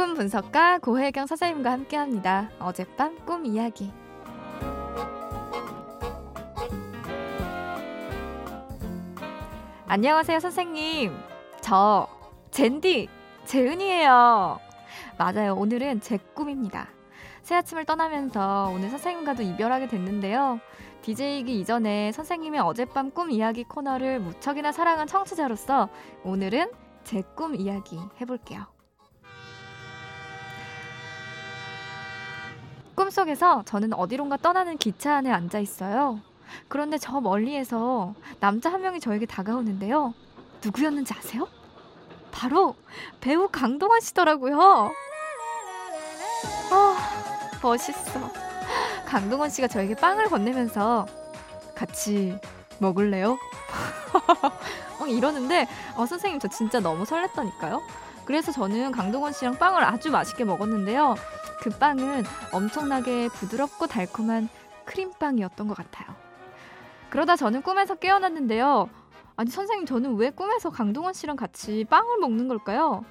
꿈 분석가 고혜경 선생님과 함께합니다. 어젯밤 꿈 이야기. 안녕하세요, 선생님. 저 젠디 재은이에요. 맞아요. 오늘은 제 꿈입니다. 새 아침을 떠나면서 오늘 선생님과도 이별하게 됐는데요. DJ이기 이전에 선생님의 어젯밤 꿈 이야기 코너를 무척이나 사랑한 청취자로서 오늘은 제 꿈 이야기 해볼게요. 꿈속에서 저는 어디론가 떠나는 기차 안에 앉아 있어요. 그런데 저 멀리에서 남자 한 명이 저에게 다가오는데요. 누구였는지 아세요? 바로 배우 강동원 씨더라고요. 아, 멋있어. 강동원 씨가 저에게 빵을 건네면서 같이 먹을래요? 어, 이러는데 어, 선생님 저 진짜 너무 설렜다니까요. 그래서 저는 강동원 씨랑 빵을 아주 맛있게 먹었는데요. 그 빵은 엄청나게 부드럽고 달콤한 크림빵이었던 것 같아요. 그러다 저는 꿈에서 깨어났는데요. 아니 선생님 저는 왜 꿈에서 강동원 씨랑 같이 빵을 먹는 걸까요?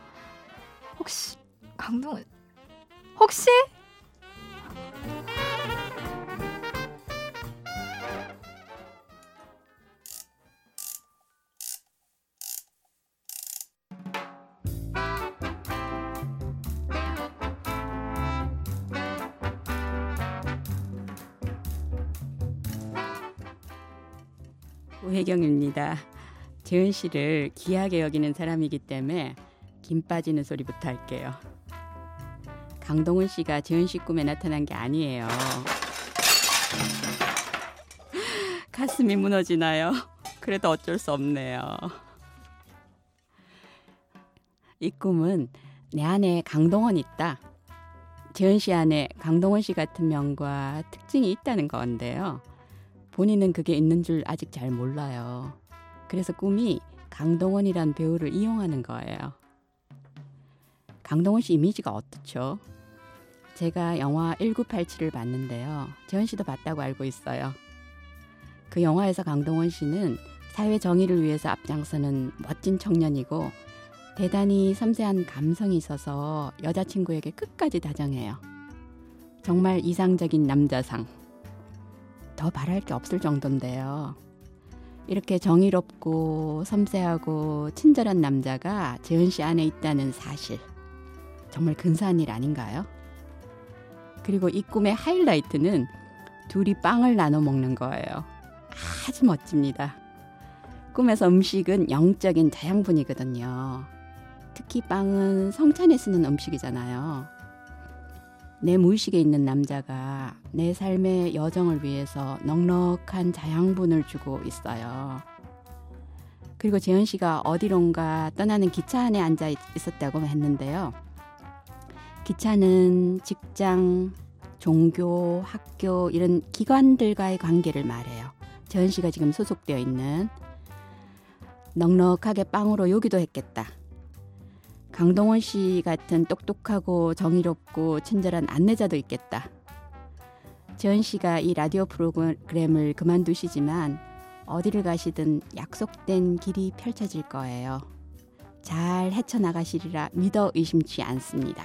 혹시 강동원 혹시 오혜경입니다. 재은 씨를 귀하게 여기는 사람이기 때문에 김 빠지는 소리부터 할게요. 강동은 씨가 재은 씨 꿈에 나타난 게 아니에요. 가슴이 무너지나요? 그래도 어쩔 수 없네요. 이 꿈은 내 안에 강동원 있다. 재은 씨 안에 강동원 씨 같은 명과 특징이 있다는 건데요. 본인은 그게 있는 줄 아직 잘 몰라요. 그래서 꿈이 강동원이란 배우를 이용하는 거예요. 강동원 씨 이미지가 어떻죠? 제가 영화 1987을 봤는데요. 재현 씨도 봤다고 알고 있어요. 그 영화에서 강동원 씨는 사회 정의를 위해서 앞장서는 멋진 청년이고 대단히 섬세한 감성이 있어서 여자친구에게 끝까지 다정해요. 정말 이상적인 남자상. 더 바랄 게 없을 정도인데요. 이렇게 정의롭고 섬세하고 친절한 남자가 재은 씨 안에 있다는 사실. 정말 근사한 일 아닌가요? 그리고 이 꿈의 하이라이트는 둘이 빵을 나눠 먹는 거예요. 아주 멋집니다. 꿈에서 음식은 영적인 자양분이거든요. 특히 빵은 성찬에 쓰는 음식이잖아요. 내 무의식에 있는 남자가 내 삶의 여정을 위해서 넉넉한 자양분을 주고 있어요. 그리고 재현 씨가 어디론가 떠나는 기차 안에 앉아 있었다고 했는데요. 기차는 직장, 종교, 학교 이런 기관들과의 관계를 말해요. 재현 씨가 지금 소속되어 있는 넉넉하게 빵으로 요기도 했겠다. 강동원 씨 같은 똑똑하고 정의롭고 친절한 안내자도 있겠다. 재현 씨가 이 라디오 프로그램을 그만두시지만 어디를 가시든 약속된 길이 펼쳐질 거예요. 잘 헤쳐나가시리라 믿어 의심치 않습니다.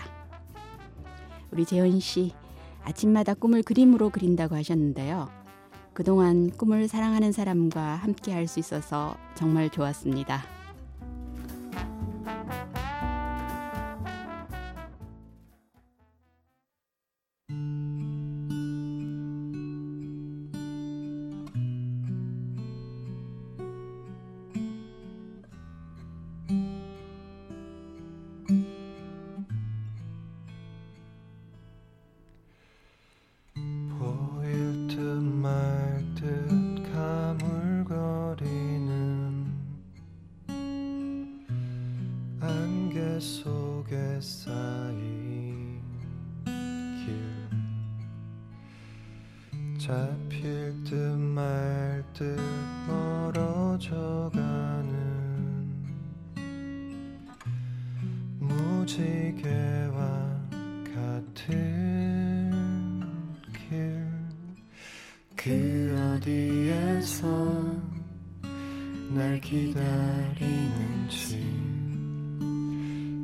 우리 재현 씨, 아침마다 꿈을 그림으로 그린다고 하셨는데요. 그동안 꿈을 사랑하는 사람과 함께 할 수 있어서 정말 좋았습니다. 잡힐 듯 말 듯 멀어져 가는 무지개와 같은 길. 그 어디에서 날 기다리는지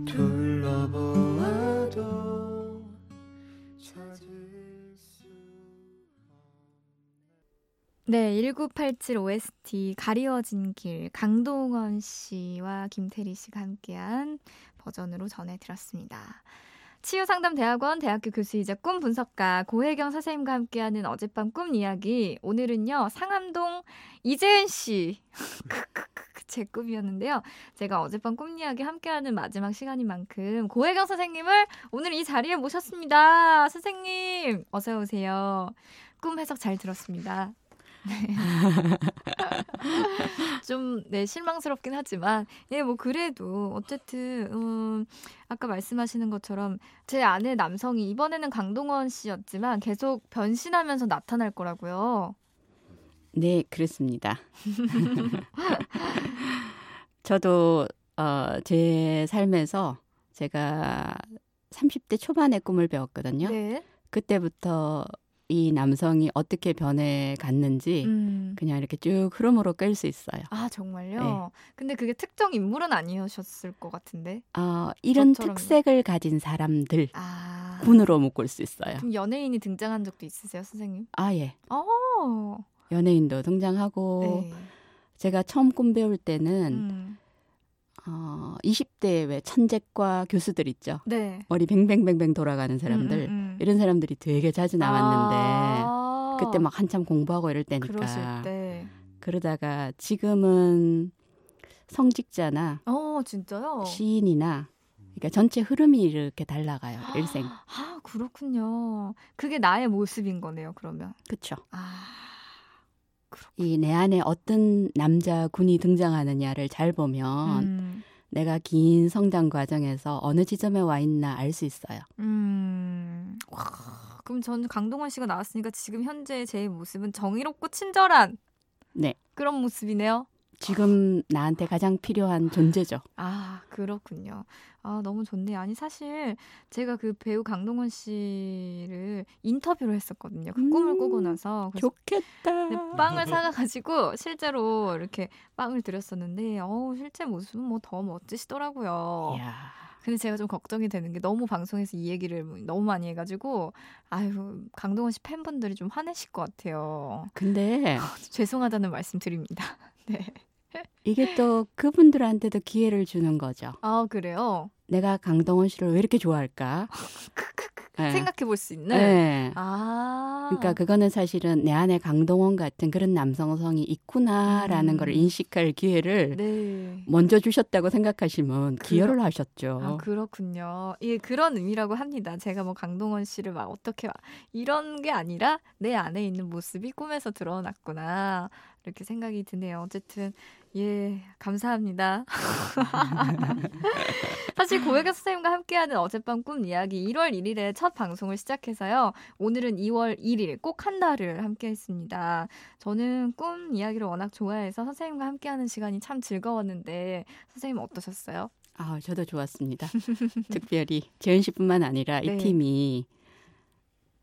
둘 찾아보아도 찾을 수 네, 1987 OST 가리워진 길 강동원 씨와 김태리 씨가 함께한 버전으로 전해 드렸습니다. 치유상담대학원 대학교 교수이자 꿈 분석가 고혜경 선생님과 함께하는 어젯밤 꿈 이야기 오늘은요 상암동 이재은 씨 크크크. 제 꿈이었는데요. 제가 어젯밤 꿈 이야기 함께하는 마지막 시간인 만큼 고혜경 선생님을 오늘 이 자리에 모셨습니다. 선생님, 어서 오세요. 꿈 해석 잘 들었습니다. 네. 좀, 네, 실망스럽긴 하지만, 예, 뭐, 그래도, 어쨌든, 음, 아까 말씀하시는 것처럼, 제 아내 남성이 이번에는 강동원 씨였지만, 계속 변신하면서 나타날 거라고요. 네, 그렇습니다. 저도, 어, 제 삶에서 제가 30대 초반에 꿈을 배웠거든요. 네. 그때부터 이 남성이 어떻게 변해 갔는지 음. 그냥 이렇게 쭉 흐름으로 끌 수 있어요. 아, 정말요? 네. 근데 그게 특정 인물은 아니셨을 것 같은데. 어, 이런 저처럼요. 특색을 가진 사람들 아. 군으로 묶을 수 있어요. 그럼 연예인이 등장한 적도 있으세요, 선생님? 아 예. 어. 연예인도 등장하고 네. 제가 처음 꿈 배울 때는 음. 어, 20대 왜 천재과 교수들 있죠. 네. 머리 뱅뱅뱅뱅 돌아가는 사람들 음, 음, 음. 이런 사람들이 되게 자주 나왔는데 아. 그때 막 한참 공부하고 이럴 때니까. 그러다가 지금은 성직자나 어, 진짜요? 시인이나 그러니까 전체 흐름이 이렇게 달라가요 일생 아, 그렇군요. 그게 나의 모습인 거네요, 그러면. 그쵸 아. 이 내 안에 어떤 남자 군이 등장하느냐를 잘 보면 음. 내가 긴 성장 과정에서 어느 지점에 와 있나 알 수 있어요 음. 와, 그럼 저는 강동원 씨가 나왔으니까 지금 현재 제 모습은 정의롭고 친절한 네. 그런 모습이네요. 지금 나한테 가장 필요한 존재죠 아, 그렇군요. 아, 너무 좋네요. 아니, 사실 제가 그 배우 강동원 씨를 인터뷰를 했었거든요. 그 꿈을 음, 꾸고 나서. 그래서 좋겠다 네, 빵을 사가가지고 실제로 이렇게 빵을 드렸었는데, 어우, 실제 모습은 뭐 더 멋지시더라고요. 이야. 근데 제가 좀 걱정이 되는 게 너무 방송에서 이 얘기를 뭐 너무 많이 해가지고, 아유, 강동원 씨 팬분들이 좀 화내실 것 같아요. 근데 죄송하다는 말씀 드립니다. 네. 이게 또 그분들한테도 기회를 주는 거죠. 아, 그래요? 내가 강동원 씨를 왜 이렇게 좋아할까? 네. 생각해 볼 수 있는? 네. 아. 그러니까 그거는 사실은 내 안에 강동원 같은 그런 남성성이 있구나라는 음. 걸 인식할 기회를 네. 먼저 주셨다고 생각하시면 기여를 하셨죠. 아, 그렇군요. 예, 그런 의미라고 합니다. 제가 뭐 강동원 씨를 막 어떻게 막 이런 게 아니라 내 안에 있는 모습이 꿈에서 드러났구나. 이렇게 생각이 드네요. 어쨌든 예, 감사합니다. 사실 고혜경 선생님과 함께하는 어젯밤 꿈 이야기 1월 1일에 첫 방송을 시작해서요. 오늘은 2월 1일 꼭 한 달을 함께 했습니다. 저는 꿈 이야기를 워낙 좋아해서 선생님과 함께하는 시간이 참 즐거웠는데 선생님 어떠셨어요? 아, 저도 좋았습니다. 특별히 재현 씨뿐만 아니라 네. 이 팀이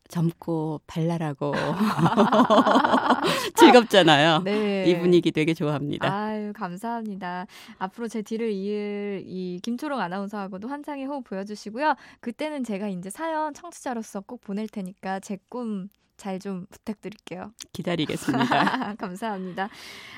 젊고 발랄하고 즐겁잖아요. 네. 이 분위기 되게 좋아합니다. 아유, 감사합니다. 앞으로 제 뒤를 이을 이 김초롱 아나운서하고도 환상의 호흡 보여주시고요. 그때는 제가 이제 사연 청취자로서 꼭 보낼 테니까 제 꿈 잘 좀 부탁드릴게요. 기다리겠습니다. 감사합니다.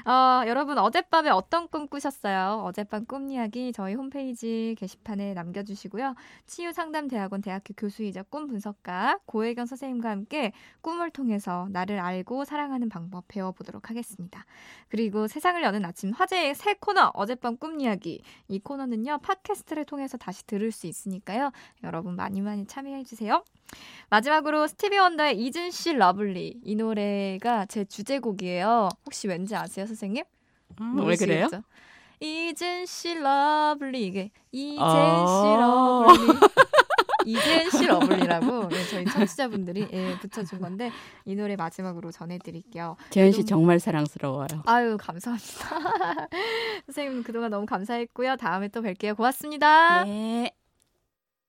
어, 여러분 어젯밤에 어떤 꿈 꾸셨어요? 어젯밤 꿈 이야기 저희 홈페이지 게시판에 남겨주시고요. 치유상담대학원 대학교 교수이자 꿈 분석가 고혜경 선생님과 함께 꿈을 통해서 나를 알고 사랑하는 방법 배워보도록 하겠습니다. 그리고 세상을 여는 아침 화제의 새 코너 어젯밤 꿈 이야기 이 코너는요 팟캐스트를 통해서 다시 들을 수 있으니까요 여러분 많이 많이 참여해주세요. 마지막으로 스티비 원더의 Isn't She Lovely 이 노래가 제 주제곡이에요. 혹시 왠지 아세요, 선생님? 음, 왜 그래요? Isn't She Lovely 이게 이재은 아. 씨 lovely 이재은 씨 lovely라고 네, 저희 청취자분들이 예, 붙여준 건데 이 노래 마지막으로 전해드릴게요. 재은 씨 정말 사랑스러워요. 아유 감사합니다. 선생님 그동안 너무 감사했고요. 다음에 또 뵐게요. 고맙습니다. 네.